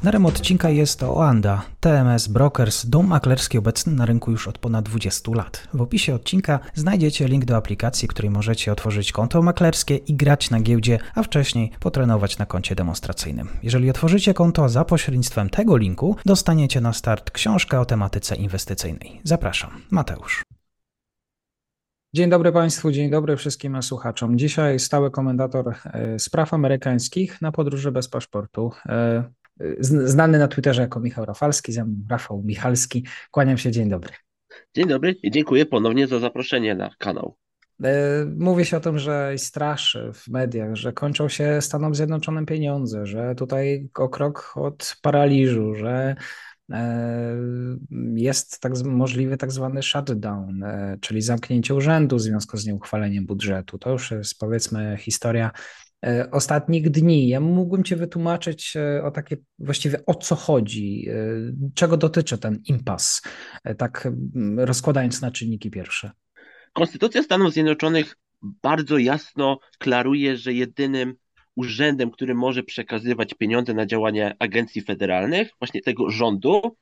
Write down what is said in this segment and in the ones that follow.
Partnerem odcinka jest Oanda, TMS Brokers, dom maklerski obecny na rynku już od ponad 20 lat. W opisie odcinka znajdziecie link do aplikacji, w której możecie otworzyć konto maklerskie i grać na giełdzie, a wcześniej potrenować na koncie demonstracyjnym. Jeżeli otworzycie konto za pośrednictwem tego linku, dostaniecie na start książkę o tematyce inwestycyjnej. Zapraszam, Mateusz. Dzień dobry Państwu, dzień dobry wszystkim słuchaczom. Dzisiaj stały komentator e, spraw amerykańskich na podróży bez paszportu. E, znany na Twitterze jako Michał Rafalski, ze mną Rafał Michalski. Kłaniam się, dzień dobry. Dzień dobry i dziękuję ponownie za zaproszenie na kanał. E, mówi się o tym, że straszy w mediach, że kończą się Stanom Zjednoczonym pieniądze, że tutaj o krok od paraliżu, że e, jest tak, możliwy tak zwany shutdown, czyli zamknięcie urzędu w związku z nieuchwaleniem budżetu. To już jest powiedzmy historia ostatnich dni. Ja mógłbym Cię wytłumaczyć e, o takie właściwie o co chodzi, e, czego dotyczy ten impas, tak rozkładając na czynniki pierwsze. Konstytucja Stanów Zjednoczonych bardzo jasno klaruje, że jedynym urzędem, który może przekazywać pieniądze na działania agencji federalnych, właśnie tego rządu,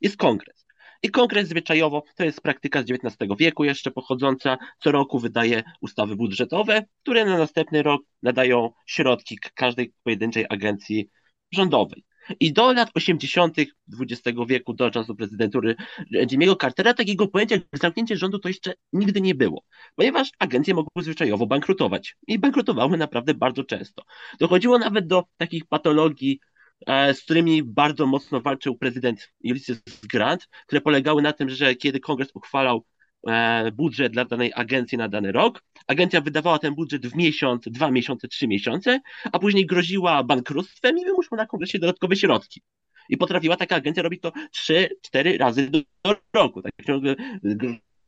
jest kongres. I kongres zwyczajowo, to jest praktyka z XIX wieku jeszcze pochodząca, co roku wydaje ustawy budżetowe, które na następny rok nadają środki każdej pojedynczej agencji rządowej. I do lat 80. XX wieku, do czasu prezydentury Jimmy'ego Cartera, takiego pojęcia jak zamknięcie rządu to jeszcze nigdy nie było, ponieważ agencje mogły zwyczajowo bankrutować. I bankrutowały naprawdę bardzo często. Dochodziło nawet do takich patologii z którymi bardzo mocno walczył prezydent Ulysses Grant, które polegały na tym, że kiedy kongres uchwalał e, budżet dla danej agencji na dany rok, agencja wydawała ten budżet w miesiąc, dwa miesiące, trzy miesiące, a później groziła bankructwem i wymuszła na kongresie dodatkowe środki. I potrafiła taka agencja robić to trzy, cztery razy do, do roku. Tak ciągle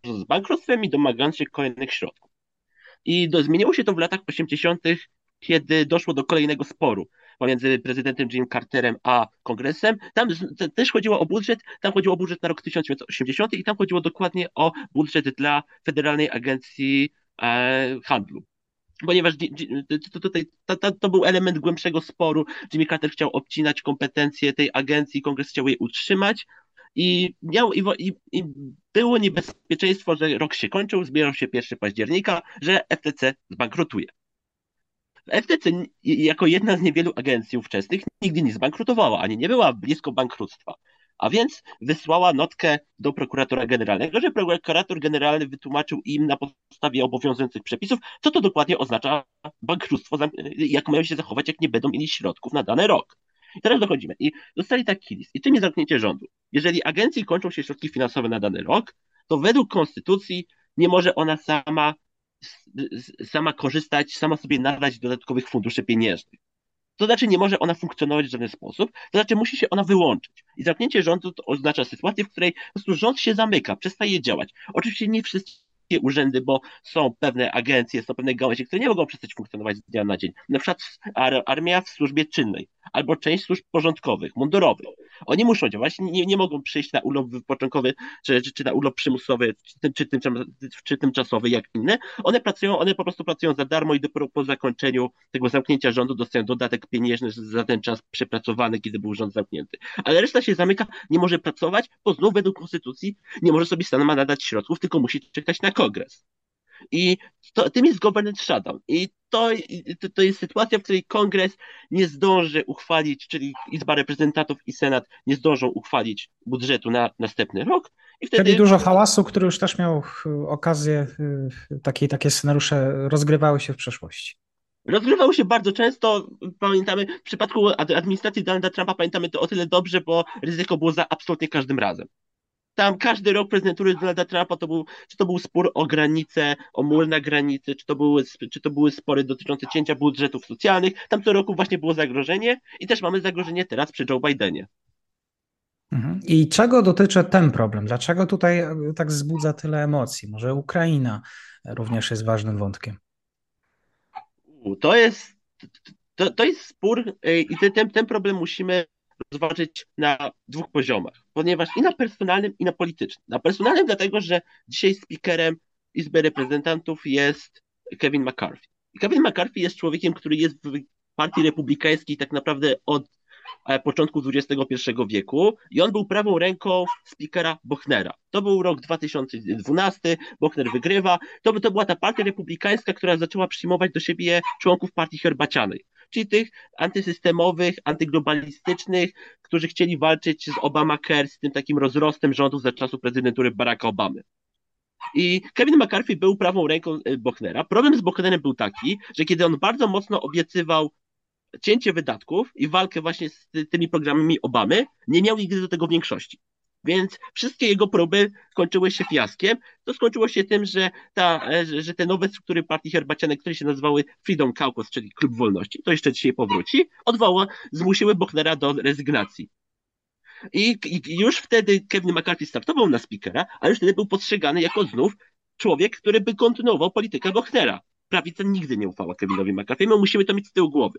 z bankructwem i domagając się kolejnych środków. I do, zmieniło się to w latach 80., kiedy doszło do kolejnego sporu pomiędzy prezydentem Jim Carterem a kongresem. Tam też chodziło o budżet, tam chodziło o budżet na rok 1980 i tam chodziło dokładnie o budżet dla Federalnej Agencji e, Handlu ponieważ to, tutaj, to, to, to, był element głębszego sporu. Jimmy Carter chciał obcinać kompetencje tej agencji, kongres chciał je utrzymać i, miał, i, i było niebezpieczeństwo, że rok się kończył, zbierał się 1 października, że FTC zbankrutuje. FTC jako jedna z niewielu agencji ówczesnych nigdy nie zbankrutowała, ani nie była blisko bankructwa. A więc wysłała notkę do prokuratora generalnego, że prokurator generalny wytłumaczył im na podstawie obowiązujących przepisów, co to dokładnie oznacza bankructwo, jak mają się zachować, jak nie będą mieli środków na dany rok. I teraz dochodzimy. I dostali taki list. I czym jest zamknięcie rządu? Jeżeli agencji kończą się środki finansowe na dany rok, to według konstytucji nie może ona sama sama korzystać, sama sobie nadać dodatkowych funduszy pieniężnych. To znaczy nie może ona funkcjonować w żaden sposób, to znaczy musi się ona wyłączyć. I zamknięcie rządu to oznacza sytuację, w której po prostu rząd się zamyka, przestaje działać. Oczywiście nie wszyscy urzędy, bo są pewne agencje, są pewne gałęzie, które nie mogą przestać funkcjonować z dnia na dzień. Na przykład armia w służbie czynnej, albo część służb porządkowych, mundurowych. Oni muszą działać, nie, nie mogą przyjść na urlop wypoczynkowy, czy, czy, czy na urlop przymusowy, czy, czy, czy tymczasowy, jak inne. One pracują, one po prostu pracują za darmo i dopiero po zakończeniu tego zamknięcia rządu dostają dodatek pieniężny za ten czas przepracowany, kiedy był rząd zamknięty. Ale reszta się zamyka, nie może pracować, bo znów według konstytucji nie może sobie sama nadać środków, tylko musi czekać na kongres. I to, tym jest governance shutdown. I to, to, to jest sytuacja, w której kongres nie zdąży uchwalić, czyli Izba Reprezentantów i Senat nie zdążą uchwalić budżetu na następny rok. I wtedy... Czyli dużo hałasu, który już też miał okazję, y, takie, takie scenariusze rozgrywały się w przeszłości. Rozgrywały się bardzo często, pamiętamy, w przypadku administracji Donalda Trumpa pamiętamy to o tyle dobrze, bo ryzyko było za absolutnie każdym razem tam każdy rok prezydentury Donalda Trumpa to był, czy to był spór o granice, o mur na granicy, czy to, były, czy to były spory dotyczące cięcia budżetów socjalnych. Tam co roku właśnie było zagrożenie i też mamy zagrożenie teraz przy Joe Bidenie. Mhm. I czego dotyczy ten problem? Dlaczego tutaj tak wzbudza tyle emocji? Może Ukraina również jest ważnym wątkiem. To jest to, to jest spór e, i ten, ten problem musimy rozważyć na dwóch poziomach, ponieważ i na personalnym, i na politycznym. Na personalnym dlatego, że dzisiaj speakerem Izby Reprezentantów jest Kevin McCarthy. I Kevin McCarthy jest człowiekiem, który jest w partii republikańskiej tak naprawdę od e, początku XXI wieku i on był prawą ręką speakera Bochnera. To był rok 2012, Bochner wygrywa. To, to była ta partia republikańska, która zaczęła przyjmować do siebie członków partii herbacianej czyli tych antysystemowych, antyglobalistycznych, którzy chcieli walczyć z Obamacare, z tym takim rozrostem rządów za czasów prezydentury Baracka Obamy. I Kevin McCarthy był prawą ręką e, Bochnera. Problem z Bochnerem był taki, że kiedy on bardzo mocno obiecywał cięcie wydatków i walkę właśnie z tymi programami Obamy, nie miał nigdy do tego większości. Więc wszystkie jego próby skończyły się fiaskiem. To skończyło się tym, że, ta, e, że te nowe struktury partii herbacianek, które się nazywały Freedom Caucus, czyli Klub Wolności, to jeszcze dzisiaj powróci, odwoła, zmusiły Bochnera do rezygnacji. I, I, już wtedy Kevin McCarthy startował na speakera, a już wtedy był postrzegany jako znów człowiek, który by kontynuował politykę Bochnera. Prawica nigdy nie ufała Kevinowi McCarthy, my musimy to mieć z tyłu głowy.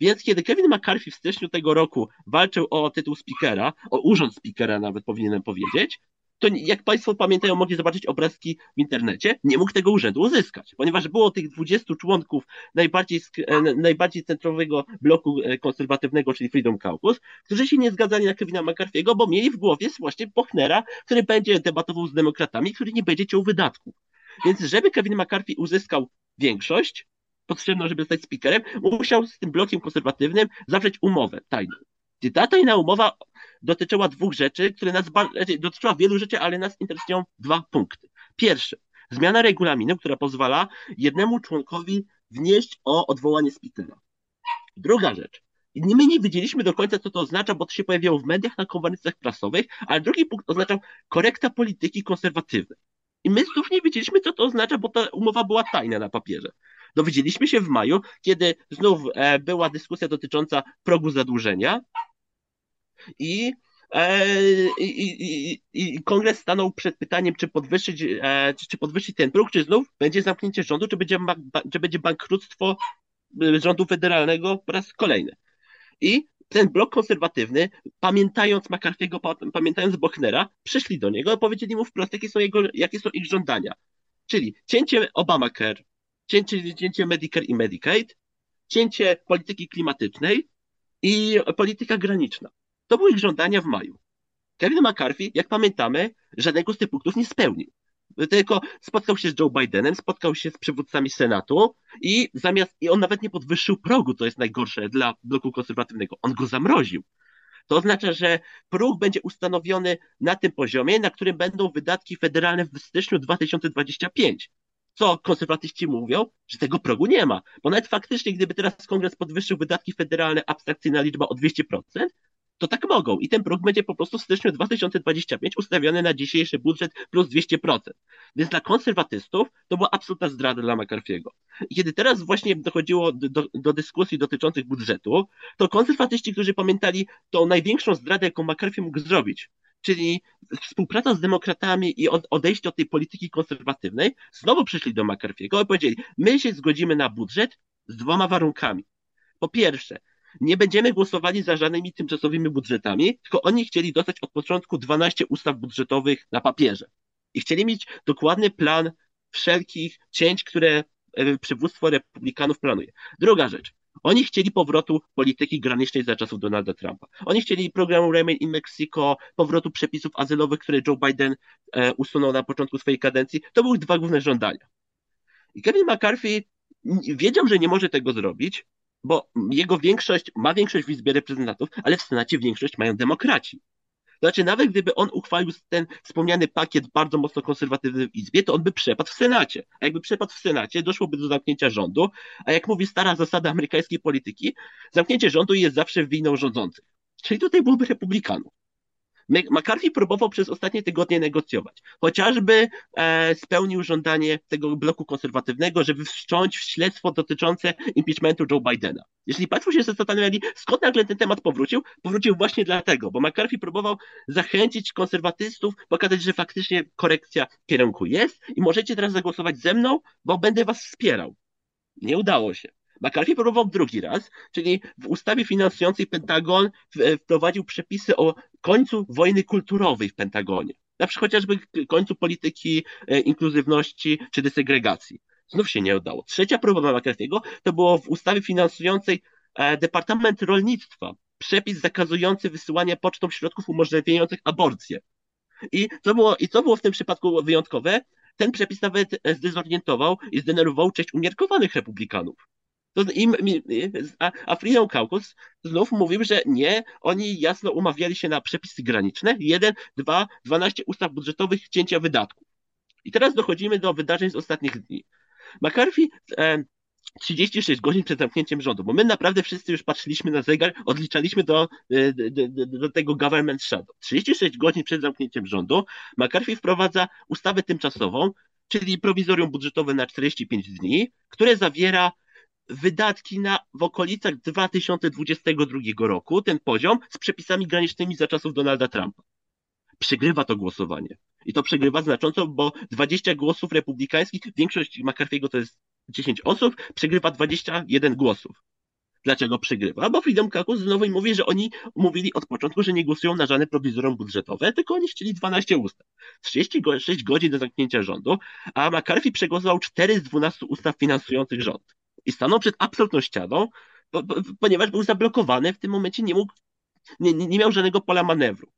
Więc kiedy Kevin McCarthy w styczniu tego roku walczył o tytuł speakera, o urząd speakera nawet powinienem powiedzieć, to jak Państwo pamiętają, mogli zobaczyć obrazki w internecie, nie mógł tego urzędu uzyskać, ponieważ było tych 20 członków najbardziej, e, najbardziej centrowego bloku e, konserwatywnego, czyli Freedom Caucus, którzy się nie zgadzali na Kevina McCarthy'ego, bo mieli w głowie właśnie Bochnera, który będzie debatował z demokratami, który nie będzie ciął wydatków. Więc żeby Kevin McCarthy uzyskał większość, potrzebna, żeby zostać speakerem, musiał z tym blokiem konserwatywnym zawrzeć umowę tajną. I ta tajna umowa dotyczyła dwóch rzeczy, które nas znaczy, dotyczyła wielu rzeczy, ale nas interesują dwa punkty. Pierwszy, zmiana regulaminu, która pozwala jednemu członkowi wnieść o odwołanie speakera. Druga rzecz, my nie wiedzieliśmy do końca, co to oznacza, bo to się pojawiało w mediach, na konferencjach prasowych, ale drugi punkt oznaczał korekta polityki konserwatywnej. I my znów nie wiedzieliśmy, co to oznacza, bo ta umowa była tajna na papierze. Dowiedzieliśmy się w maju, kiedy znów e, była dyskusja dotycząca progu zadłużenia i e, i, i, I, kongres stanął przed pytaniem, czy podwyższyć, e, czy podwyższyć ten próg, czy znów będzie zamknięcie rządu, czy będzie, czy będzie bankructwo rządu federalnego po raz kolejny. I ten blok konserwatywny, pamiętając McCarthy'ego, pamiętając Bochnera, przyszli do niego i powiedzieli mu wprost, jakie są, jego, jakie są ich żądania. Czyli cięcie Obamacare, cięcie, cięcie Medicare i Medicaid, cięcie polityki klimatycznej i polityka graniczna. To były ich żądania w maju. Kevin McCarthy, jak pamiętamy, żadnego z tych punktów nie spełnił. Tylko spotkał się z Joe Bidenem, spotkał się z przywódcami Senatu i zamiast, i on nawet nie podwyższył progu, to jest najgorsze dla bloku konserwatywnego. On go zamroził. To oznacza, że próg będzie ustanowiony na tym poziomie, na którym będą wydatki federalne w styczniu 2025 co konserwatyści mówią, że tego progu nie ma. Bo nawet faktycznie, gdyby teraz kongres podwyższył wydatki federalne, abstrakcyjna liczba o 200%, to tak mogą. I ten próg będzie po prostu w styczniu 2025 ustawiony na dzisiejszy budżet plus 200%. Więc dla konserwatystów to była absolutna zdrada dla McCarthy'ego. I kiedy teraz właśnie dochodziło do, do, dyskusji dotyczących budżetu, to konserwatyści, którzy pamiętali tą największą zdradę, jaką McCarthy mógł zrobić, czyli współpraca z demokratami i odejście od tej polityki konserwatywnej, znowu przyszli do McCarthy'ego i powiedzieli, my się zgodzimy na budżet z dwoma warunkami. Po pierwsze, nie będziemy głosowali za żadnymi tymczasowymi budżetami, tylko oni chcieli dostać od początku 12 ustaw budżetowych na papierze. I chcieli mieć dokładny plan wszelkich cięć, które e, przywództwo republikanów planuje. Druga rzecz. Oni chcieli powrotu polityki granicznej za czasów Donalda Trumpa. Oni chcieli programu Remain in Mexico, powrotu przepisów azylowych, które Joe Biden e, usunął na początku swojej kadencji. To były dwa główne żądania. I Kevin McCarthy wiedział, że nie może tego zrobić, bo jego większość ma większość w Izbie Reprezentantów, ale w Senacie większość mają demokraci. Znaczy, nawet gdyby on uchwalił ten wspomniany pakiet bardzo mocno konserwatywny w Izbie, to on by przepadł w Senacie. A jakby przepadł w Senacie, doszłoby do zamknięcia rządu, a jak mówi stara zasada amerykańskiej polityki, zamknięcie rządu jest zawsze winą rządzących. Czyli tutaj byłby republikanów. McCarthy próbował przez ostatnie tygodnie negocjować. Chociażby e, spełnił żądanie tego bloku konserwatywnego, żeby wszcząć śledztwo dotyczące impeachmentu Joe Bidena. Jeśli Państwo się zastanawiali, skąd nagle ten temat powrócił, powrócił właśnie dlatego, bo McCarthy próbował zachęcić konserwatystów, pokazać, że faktycznie korekcja kierunku jest i możecie teraz zagłosować ze mną, bo będę Was wspierał. Nie udało się. McCarthy próbował drugi raz, czyli w ustawie finansującej Pentagon wprowadził przepisy o końcu wojny kulturowej w Pentagonie. Na przykład chociażby końcu polityki e, inkluzywności czy desegregacji. Znów się nie udało. Trzecia próba McCarthy'ego to było w ustawie finansującej e, Departament Rolnictwa. Przepis zakazujący wysyłania pocztą środków umożliwiających aborcję. I co było, I co było w tym przypadku wyjątkowe? Ten przepis nawet zdezorientował i zdenerwował część umiarkowanych republikanów. To im, a, a Freedom Caucus znów mówił, że nie, oni jasno umawiali się na przepisy graniczne. Jeden, dwa, dwanaście ustaw budżetowych cięcia wydatków. I teraz dochodzimy do wydarzeń z ostatnich dni. McCarthy e, 36 godzin przed zamknięciem rządu, bo my naprawdę wszyscy już patrzyliśmy na zegar, odliczaliśmy do, e, do, do, do tego government shadow. 36 godzin przed zamknięciem rządu McCarthy wprowadza ustawę tymczasową, czyli prowizorium budżetowe na 45 dni, które zawiera wydatki na w okolicach 2022 roku, ten poziom z przepisami granicznymi za czasów Donalda Trumpa. Przegrywa to głosowanie. I to przegrywa znacząco, bo 20 głosów republikańskich, większość McCarthy'ego to jest 10 osób, przegrywa 21 głosów. Dlaczego przegrywa? Bo Freedom Caucus znowu mówi, że oni mówili od początku, że nie głosują na żadne prowizorium budżetowe, tylko oni chcieli 12 ustaw. 36 godzin do zamknięcia rządu, a McCarthy przegłosował 4 z 12 ustaw finansujących rząd. I stanął przed absolutną ścianą, ponieważ był zablokowany, w tym momencie nie mógł, nie, nie miał żadnego pola manewru.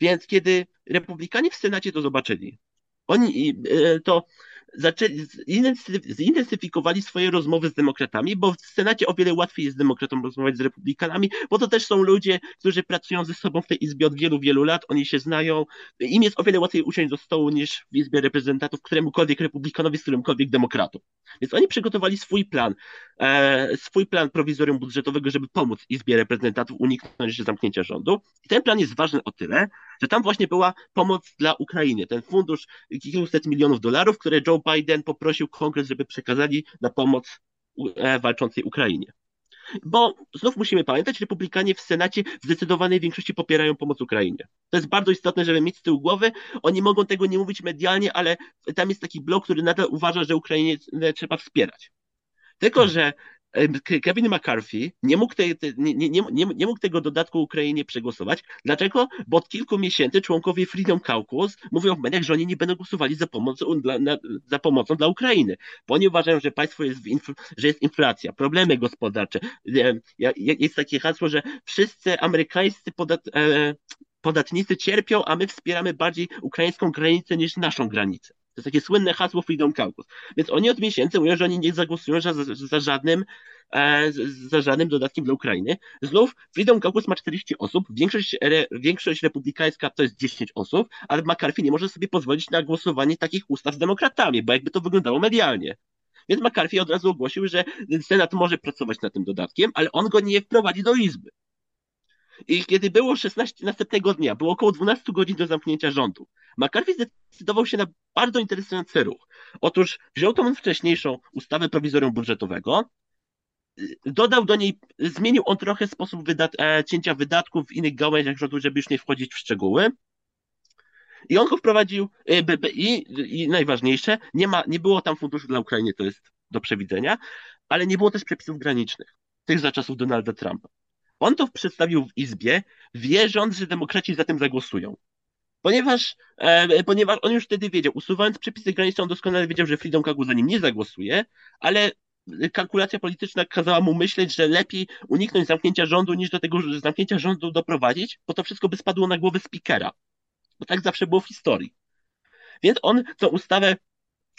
Więc kiedy republikanie w Senacie to zobaczyli, oni e, to zaczęli, zintensyfikowali swoje rozmowy z demokratami, bo w Senacie o wiele łatwiej jest demokratom rozmawiać z republikanami, bo to też są ludzie, którzy pracują ze sobą w tej izbie od wielu, wielu lat, oni się znają, im jest o wiele łatwiej usiąść do stołu niż w izbie reprezentantów któremukolwiek republikanowi z którymkolwiek demokratą. Więc oni przygotowali swój plan, e, swój plan prowizorium budżetowego, żeby pomóc izbie reprezentantów uniknąć zamknięcia rządu. I ten plan jest ważny o tyle, że tam właśnie była pomoc dla Ukrainy, ten fundusz kilkuset milionów dolarów, które Joe Biden poprosił kongres, żeby przekazali na pomoc e, walczącej Ukrainie. Bo znów musimy pamiętać, republikanie w Senacie w zdecydowanej większości popierają pomoc Ukrainie. To jest bardzo istotne, żeby mieć z tyłu głowy. Oni mogą tego nie mówić medialnie, ale tam jest taki blok, który nadal uważa, że Ukrainie trzeba wspierać. Tylko, hmm. że Kevin McCarthy nie mógł, nie, nie, nie, nie, mógł tego dodatku Ukrainie przegłosować. Dlaczego? Bo od kilku miesięcy członkowie Freedom Caucus mówią w mediach, że oni nie będą głosowali za pomocą dla, na, za pomocą dla Ukrainy, bo oni uważają, że państwo jest, że jest inflacja, problemy gospodarcze. Jest takie hasło, że wszyscy amerykańscy podat, e, podatnicy cierpią, a my wspieramy bardziej ukraińską granicę niż naszą granicę. To jest takie słynne hasło Freedom Caucus. Więc oni od miesięcy mówią, że oni nie zagłosują za, za, żadnym, e, za żadnym dodatkiem dla Ukrainy. Znów Freedom Caucus ma 40 osób, większość, re, większość republikańska to jest 10 osób, ale McCarthy nie może sobie pozwolić na głosowanie takich ustaw z demokratami, bo jakby to wyglądało medialnie. Więc McCarthy od razu ogłosił, że Senat może pracować nad tym dodatkiem, ale on go nie wprowadzi do Izby. I kiedy było 16 następnego dnia, było około 12 godzin do zamknięcia rządu, McCarthy zdecydował się na bardzo interesujący ruch. Otóż wziął tą wcześniejszą ustawę prowizorium budżetowego, dodał do niej, zmienił on trochę sposób wydat e, cięcia wydatków w innych gałęziach rządu, żeby już nie wchodzić w szczegóły. I on go wprowadził, e, i, i najważniejsze, nie, ma, nie było tam funduszu dla Ukrainy, to jest do przewidzenia, ale nie było też przepisów granicznych, tych za czasów Donalda Trumpa. On to przedstawił w Izbie, wierząc, że demokraci za tym zagłosują. Ponieważ, e, ponieważ on już wtedy wiedział, usuwając przepisy graniczne, on doskonale wiedział, że Freedom Kagu za nim nie zagłosuje, ale kalkulacja polityczna kazała mu myśleć, że lepiej uniknąć zamknięcia rządu, niż do tego zamknięcia rządu doprowadzić, bo to wszystko by spadło na głowę speakera. Bo tak zawsze było w historii. Więc on tę ustawę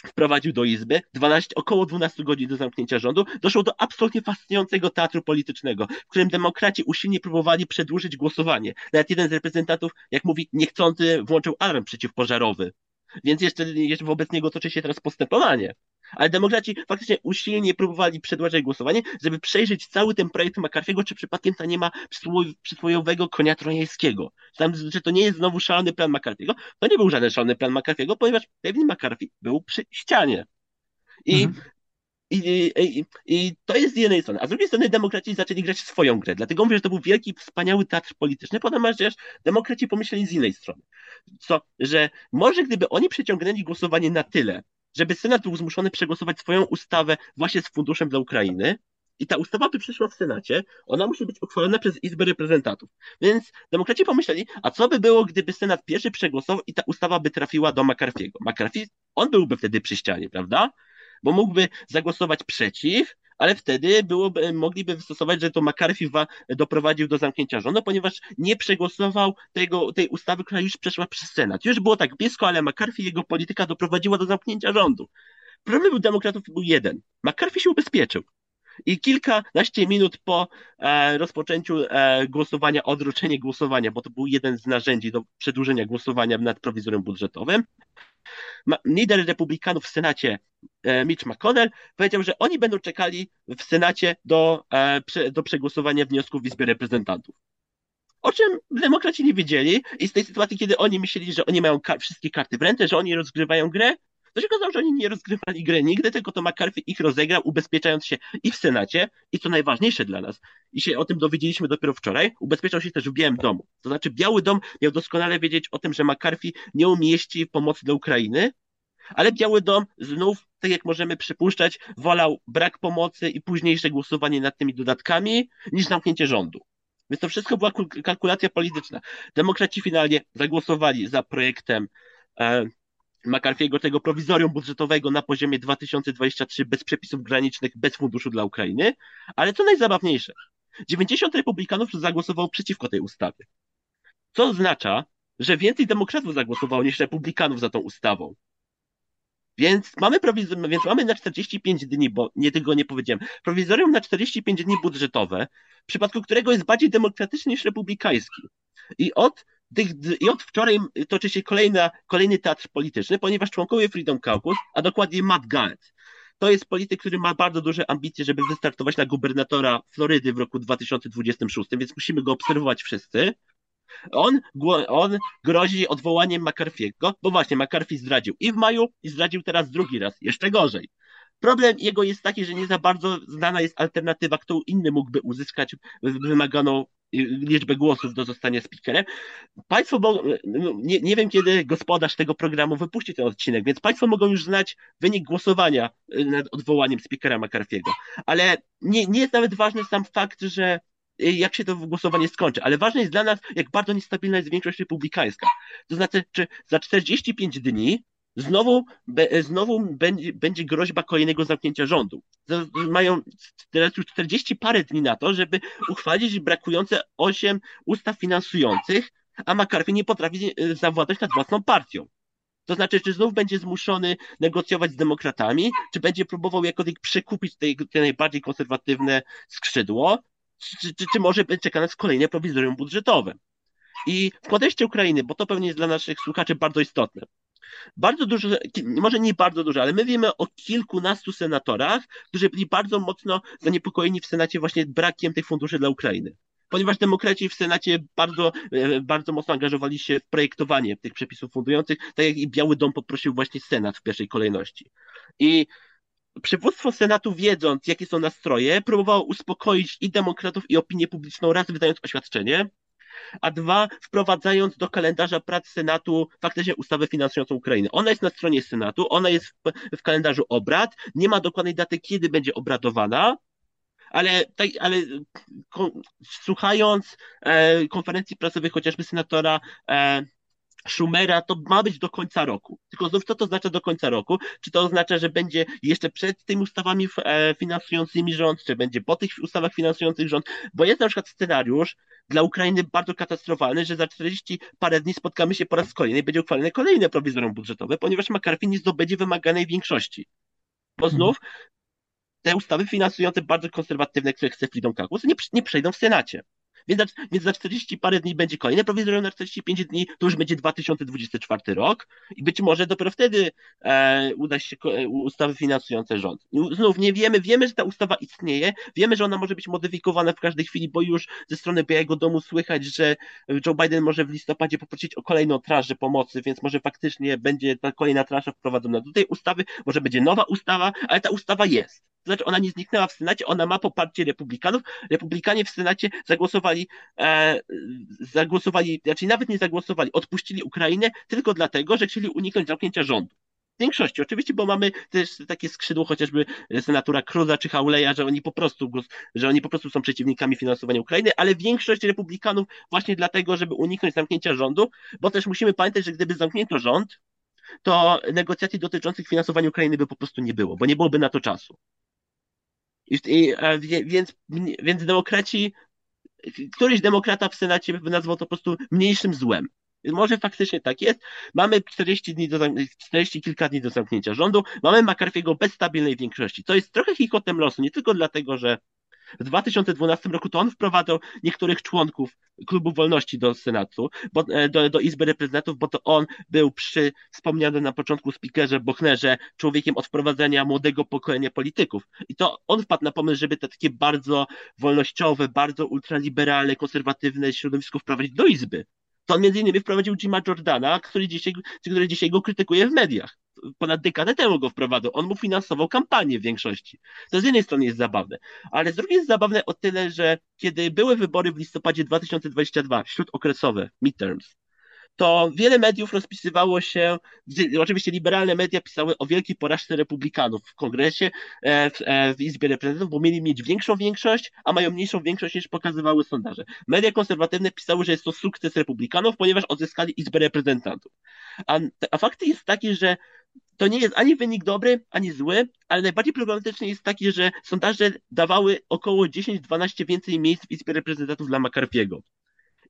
wprowadził do Izby 12, około 12 godzin do zamknięcia rządu, doszło do absolutnie fascynującego teatru politycznego, w którym demokraci usilnie próbowali przedłużyć głosowanie. Nawet jeden z reprezentantów, jak mówi, niechcący włączył alarm przeciwpożarowy. Więc jeszcze, jeszcze wobec niego toczy się teraz postępowanie. Ale demokraci faktycznie usilnie próbowali przedłużać głosowanie, żeby przejrzeć cały ten projekt McCarthy'ego, czy przypadkiem tam nie ma przysłowiowego konia trojańskiego. Tam, że to nie jest znowu szalony plan McCarthy'ego. To nie był żaden szalony plan McCarthy'ego, ponieważ Kevin McCarthy był przy ścianie. I mhm. I, i, I, to jest z jednej strony. A z drugiej strony demokraci zaczęli grać swoją grę. Dlatego mówię, że to był wielki, wspaniały teatr polityczny. Masz, że demokraci pomyśleli z innej strony. Co, że może gdyby oni przeciągnęli głosowanie na tyle, żeby Senat był zmuszony przegłosować swoją ustawę właśnie z funduszem dla Ukrainy, i ta ustawa by przeszła w Senacie, ona musi być uchwalona przez Izbę Reprezentantów. Więc demokraci pomyśleli, a co by było, gdyby Senat pierwszy przegłosował i ta ustawa by trafiła do McCarthy'ego? McCarthy, on byłby wtedy przy ścianie, prawda? Bo mógłby zagłosować przeciw, ale wtedy byłoby, mogliby wystosować, że to McCarthy doprowadził do zamknięcia rządu, ponieważ nie przegłosował tego, tej ustawy, która już przeszła przez Senat. Już było tak blisko, ale McCarthy jego polityka doprowadziła do zamknięcia rządu. Problem demokratów był jeden. McCarthy się ubezpieczył. I kilkanaście minut po e, rozpoczęciu e, głosowania, odroczenie głosowania, bo to był jeden z narzędzi do przedłużenia głosowania nad prowizorem budżetowym, lider republikanów w Senacie, e, Mitch McConnell, powiedział, że oni będą czekali w Senacie do, e, do przegłosowania wniosków w Izbie Reprezentantów. O czym demokraci nie wiedzieli i z tej sytuacji, kiedy oni myśleli, że oni mają wszystkie karty w ręce, że oni rozgrywają grę, to się okazało, że oni nie rozgrywali gry nigdy, tylko to McCarthy ich rozegrał, ubezpieczając się i w Senacie, i co najważniejsze dla nas, i się o tym dowiedzieliśmy dopiero wczoraj, ubezpieczał się też w Białym Domu. To znaczy Biały Dom miał doskonale wiedzieć o tym, że McCarthy nie umieści pomocy dla Ukrainy, ale Biały Dom znów, tak jak możemy przypuszczać, wolał brak pomocy i późniejsze głosowanie nad tymi dodatkami niż zamknięcie rządu. Więc to wszystko była kalkulacja polityczna. Demokraci finalnie zagłosowali za projektem e, McCarthy'ego tego prowizorium budżetowego na poziomie 2023 bez przepisów granicznych, bez funduszu dla Ukrainy, ale co najzabawniejsze, 90 republikanów zagłosowało przeciwko tej ustawie. Co oznacza, że więcej demokratów zagłosowało niż republikanów za tą ustawą. Więc mamy, prowiz- więc mamy na 45 dni, bo nie tego nie powiedziałem, prowizorium na 45 dni budżetowe, w przypadku którego jest bardziej demokratyczny niż republikański. I od tych, I od wczoraj toczy się kolejna, kolejny teatr polityczny, ponieważ członkowie Freedom Caucus, a dokładnie Matt Gaetz, to jest polityk, który ma bardzo duże ambicje, żeby wystartować na gubernatora Florydy w roku 2026, więc musimy go obserwować wszyscy. On, on grozi odwołaniem McCarthy'ego, bo właśnie McCarthy zdradził i w maju, i zdradził teraz drugi raz, jeszcze gorzej. Problem jego jest taki, że nie za bardzo znana jest alternatywa, kto inny mógłby uzyskać wymaganą liczbę głosów do zostania speakerem. Państwo, bo, no, nie, nie wiem kiedy gospodarz tego programu wypuści ten odcinek, więc Państwo mogą już znać wynik głosowania y, nad odwołaniem speakera McCarthy'ego, ale nie, nie jest nawet ważny sam fakt, że y, jak się to głosowanie skończy, ale ważne jest dla nas, jak bardzo niestabilna jest większość republikańska. To znaczy, czy za 45 dni Znowu, be, znowu będzie, będzie groźba kolejnego zamknięcia rządu. Mają teraz już 40 parę dni na to, żeby uchwalić brakujące 8 ustaw finansujących, a McCarthy nie potrafi e, zawładać nad własną partią. To znaczy, czy znów będzie zmuszony negocjować z demokratami, czy będzie próbował jakoś przekupić te, te najbardziej konserwatywne skrzydło, czy, czy, czy może czeka nas kolejne prowizorium budżetowe. I w kontekście Ukrainy, bo to pewnie jest dla naszych słuchaczy bardzo istotne. Bardzo dużo, może nie bardzo dużo, ale my wiemy o kilkunastu senatorach, którzy byli bardzo mocno zaniepokojeni w Senacie właśnie brakiem tych funduszy dla Ukrainy ponieważ demokraci w Senacie bardzo, e, bardzo mocno angażowali się w projektowanie tych przepisów fundujących, tak jak i Biały Dom poprosił właśnie Senat w pierwszej kolejności. I przywództwo Senatu, wiedząc, jakie są nastroje, próbowało uspokoić i demokratów, i opinię publiczną, raz wydając oświadczenie, a dwa, wprowadzając do kalendarza prac Senatu faktycznie ustawę finansującą Ukrainę. Ona jest na stronie Senatu, ona jest w, w kalendarzu obrad, nie ma dokładnej daty, kiedy będzie obradowana, ale, tak, ale kon, słuchając e, konferencji prasowej chociażby senatora e, Schumera to ma być do końca roku. Tylko znów co to oznacza do końca roku? Czy to oznacza, że będzie jeszcze przed tymi ustawami e, finansującymi rząd, czy będzie po tych ustawach finansujących rząd? Bo jest na przykład scenariusz dla Ukrainy bardzo katastrofalny, że za 40 parę dni spotkamy się po raz kolejny i będzie uchwalone kolejne prowizorium budżetowe, ponieważ McCarthy nie zdobędzie wymaganej większości. Bo mhm. znów te ustawy finansujące bardzo konserwatywne, które chce Freedom Caucus, nie, nie przejdą w Senacie. Więc za, więc za 40 parę dni będzie kolejne prowizorium na 45 dni, to już będzie 2024 rok i być może dopiero wtedy e, uda się e, ustawy finansujące rząd. Znów nie wiemy, wiemy, że ta ustawa istnieje, wiemy, że ona może być modyfikowana w każdej chwili, bo już ze strony Białego Domu słychać, że Joe Biden może w listopadzie poprosić o kolejną transzę pomocy, więc może faktycznie będzie ta kolejna transza wprowadzona do tej ustawy, może będzie nowa ustawa, ale ta ustawa jest. To znaczy ona nie zniknęła w Senacie, ona ma poparcie republikanów. Republikanie w Senacie zagłosowali, e, zagłosowali, znaczy nawet nie zagłosowali, odpuścili Ukrainę tylko dlatego, że chcieli uniknąć zamknięcia rządu. większości. Oczywiście, bo mamy też takie skrzydło chociażby senatora Cruza czy Hauleya, że oni po prostu, że oni po prostu są przeciwnikami finansowania Ukrainy, ale większość republikanów właśnie dlatego, żeby uniknąć zamknięcia rządu, bo też musimy pamiętać, że gdyby zamknięto rząd, to negocjacji dotyczących finansowania Ukrainy by po prostu nie było, bo nie byłoby na to czasu. I, i, więc, więc demokraci, któryś demokrata w Senacie nazwał to po prostu mniejszym złem. Może faktycznie tak jest. Mamy 40 dni do, 40 kilka dni do zamknięcia rządu. Mamy McCarthy'ego bez stabilnej większości. To jest trochę chichotem losu, nie tylko dlatego, że w 2012 roku to on wprowadzał niektórych członków Klubu Wolności do Senatu, bo, e, do, do Izby Reprezentantów, bo to on był przy wspomnianym na początku speakerze Bochnerze człowiekiem od wprowadzenia młodego pokolenia polityków. I to on wpadł na pomysł, żeby te takie bardzo wolnościowe, bardzo ultraliberalne, konserwatywne środowisko wprowadzić do Izby. To on między innymi wprowadził Jima Jordana, który dzisiaj, który dzisiaj go krytykuje w mediach. Ponad dekadę temu go wprowadzał. On mu finansował kampanię w większości. To z jednej strony jest zabawne, ale z drugiej jest zabawne o tyle, że kiedy były wybory w listopadzie 2022, śródokresowe, midterms, to wiele mediów rozpisywało się, oczywiście liberalne media pisały o wielkiej porażce republikanów w kongresie, e, w, e, w Izbie Reprezentantów, bo mieli mieć większą większość, a mają mniejszą większość niż pokazywały sondaże. Media konserwatywne pisały, że jest to sukces republikanów, ponieważ odzyskali Izbę Reprezentantów. A, a fakt jest taki, że to nie jest ani wynik dobry, ani zły, ale najbardziej problematyczny jest taki, że sondaże dawały około 10-12 więcej miejsc w Izbie Reprezentantów dla McCarthy'ego.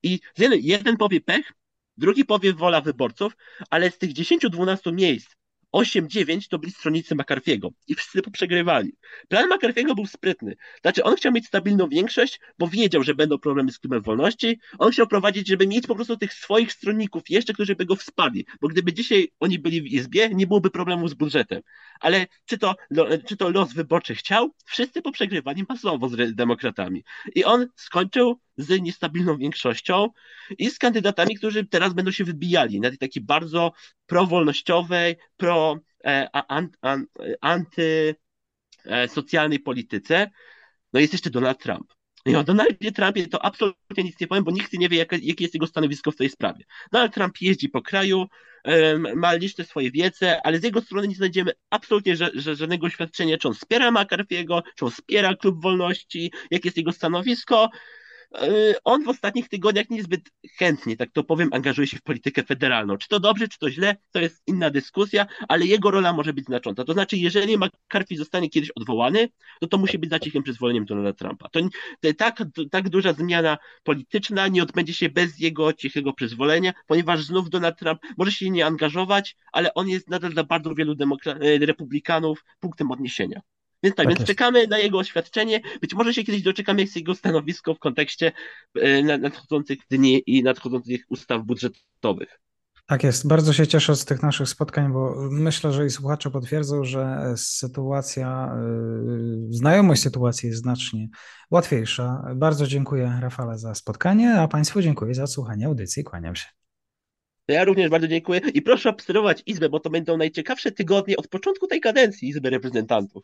I jeden powie pech, drugi powie wola wyborców, ale z tych 10-12 miejsc 8-9 to byli stronnicy McCarthy'ego i wszyscy poprzegrywali. Plan McCarthy'ego był sprytny. Znaczy, on chciał mieć stabilną większość, bo wiedział, że będą problemy z klubem wolności. On chciał prowadzić, żeby mieć po prostu tych swoich stronników jeszcze, którzy by go wsparli, bo gdyby dzisiaj oni byli w izbie, nie byłoby problemu z budżetem. Ale czy to, czy to los wyborczy chciał? Wszyscy poprzegrywali masowo z demokratami. I on skończył z niestabilną większością i z kandydatami, którzy teraz będą się wybijali na tej takiej bardzo prowolnościowej, pro e, an, an, antysocjalnej polityce. No jest jeszcze Donald Trump. I o Donaldzie Trumpie to absolutnie nic nie powiem, bo nikt nie wie, jakie, jest jego stanowisko w tej sprawie. Donald Trump jeździ po kraju, ma liczne swoje wiece, ale z jego strony nie znajdziemy absolutnie żadnego oświadczenia, czy on wspiera McCarthy'ego, czy on wspiera Klub Wolności, jakie jest jego stanowisko. E, on w ostatnich tygodniach niezbyt chętnie, tak to powiem, angażuje się w politykę federalną. Czy to dobrze, czy to źle, to jest inna dyskusja, ale jego rola może być znacząca. To znaczy, jeżeli McCarthy zostanie kiedyś odwołany, to to musi być za cichym przyzwoleniem Donalda Trumpa. To, to tak, tak duża zmiana polityczna nie odbędzie się bez jego cichego przyzwolenia, ponieważ znów Donald Trump może się nie angażować, ale on jest nadal dla bardzo wielu e, republikanów punktem odniesienia. Więc tak, tak więc jest. czekamy na jego oświadczenie. Być może się kiedyś doczekamy, jak jest jego stanowisko w kontekście e, nadchodzących dni i nadchodzących ustaw budżetowych. Tak jest. Bardzo się cieszę z tych naszych spotkań, bo myślę, że i słuchacze potwierdzą, że sytuacja, e, znajomość sytuacji jest znacznie łatwiejsza. Bardzo dziękuję Rafale za spotkanie, a Państwu dziękuję za słuchanie audycji. Kłaniam się. Ja również bardzo dziękuję i proszę obserwować Izbę, bo to będą najciekawsze tygodnie od początku tej kadencji Izby Reprezentantów.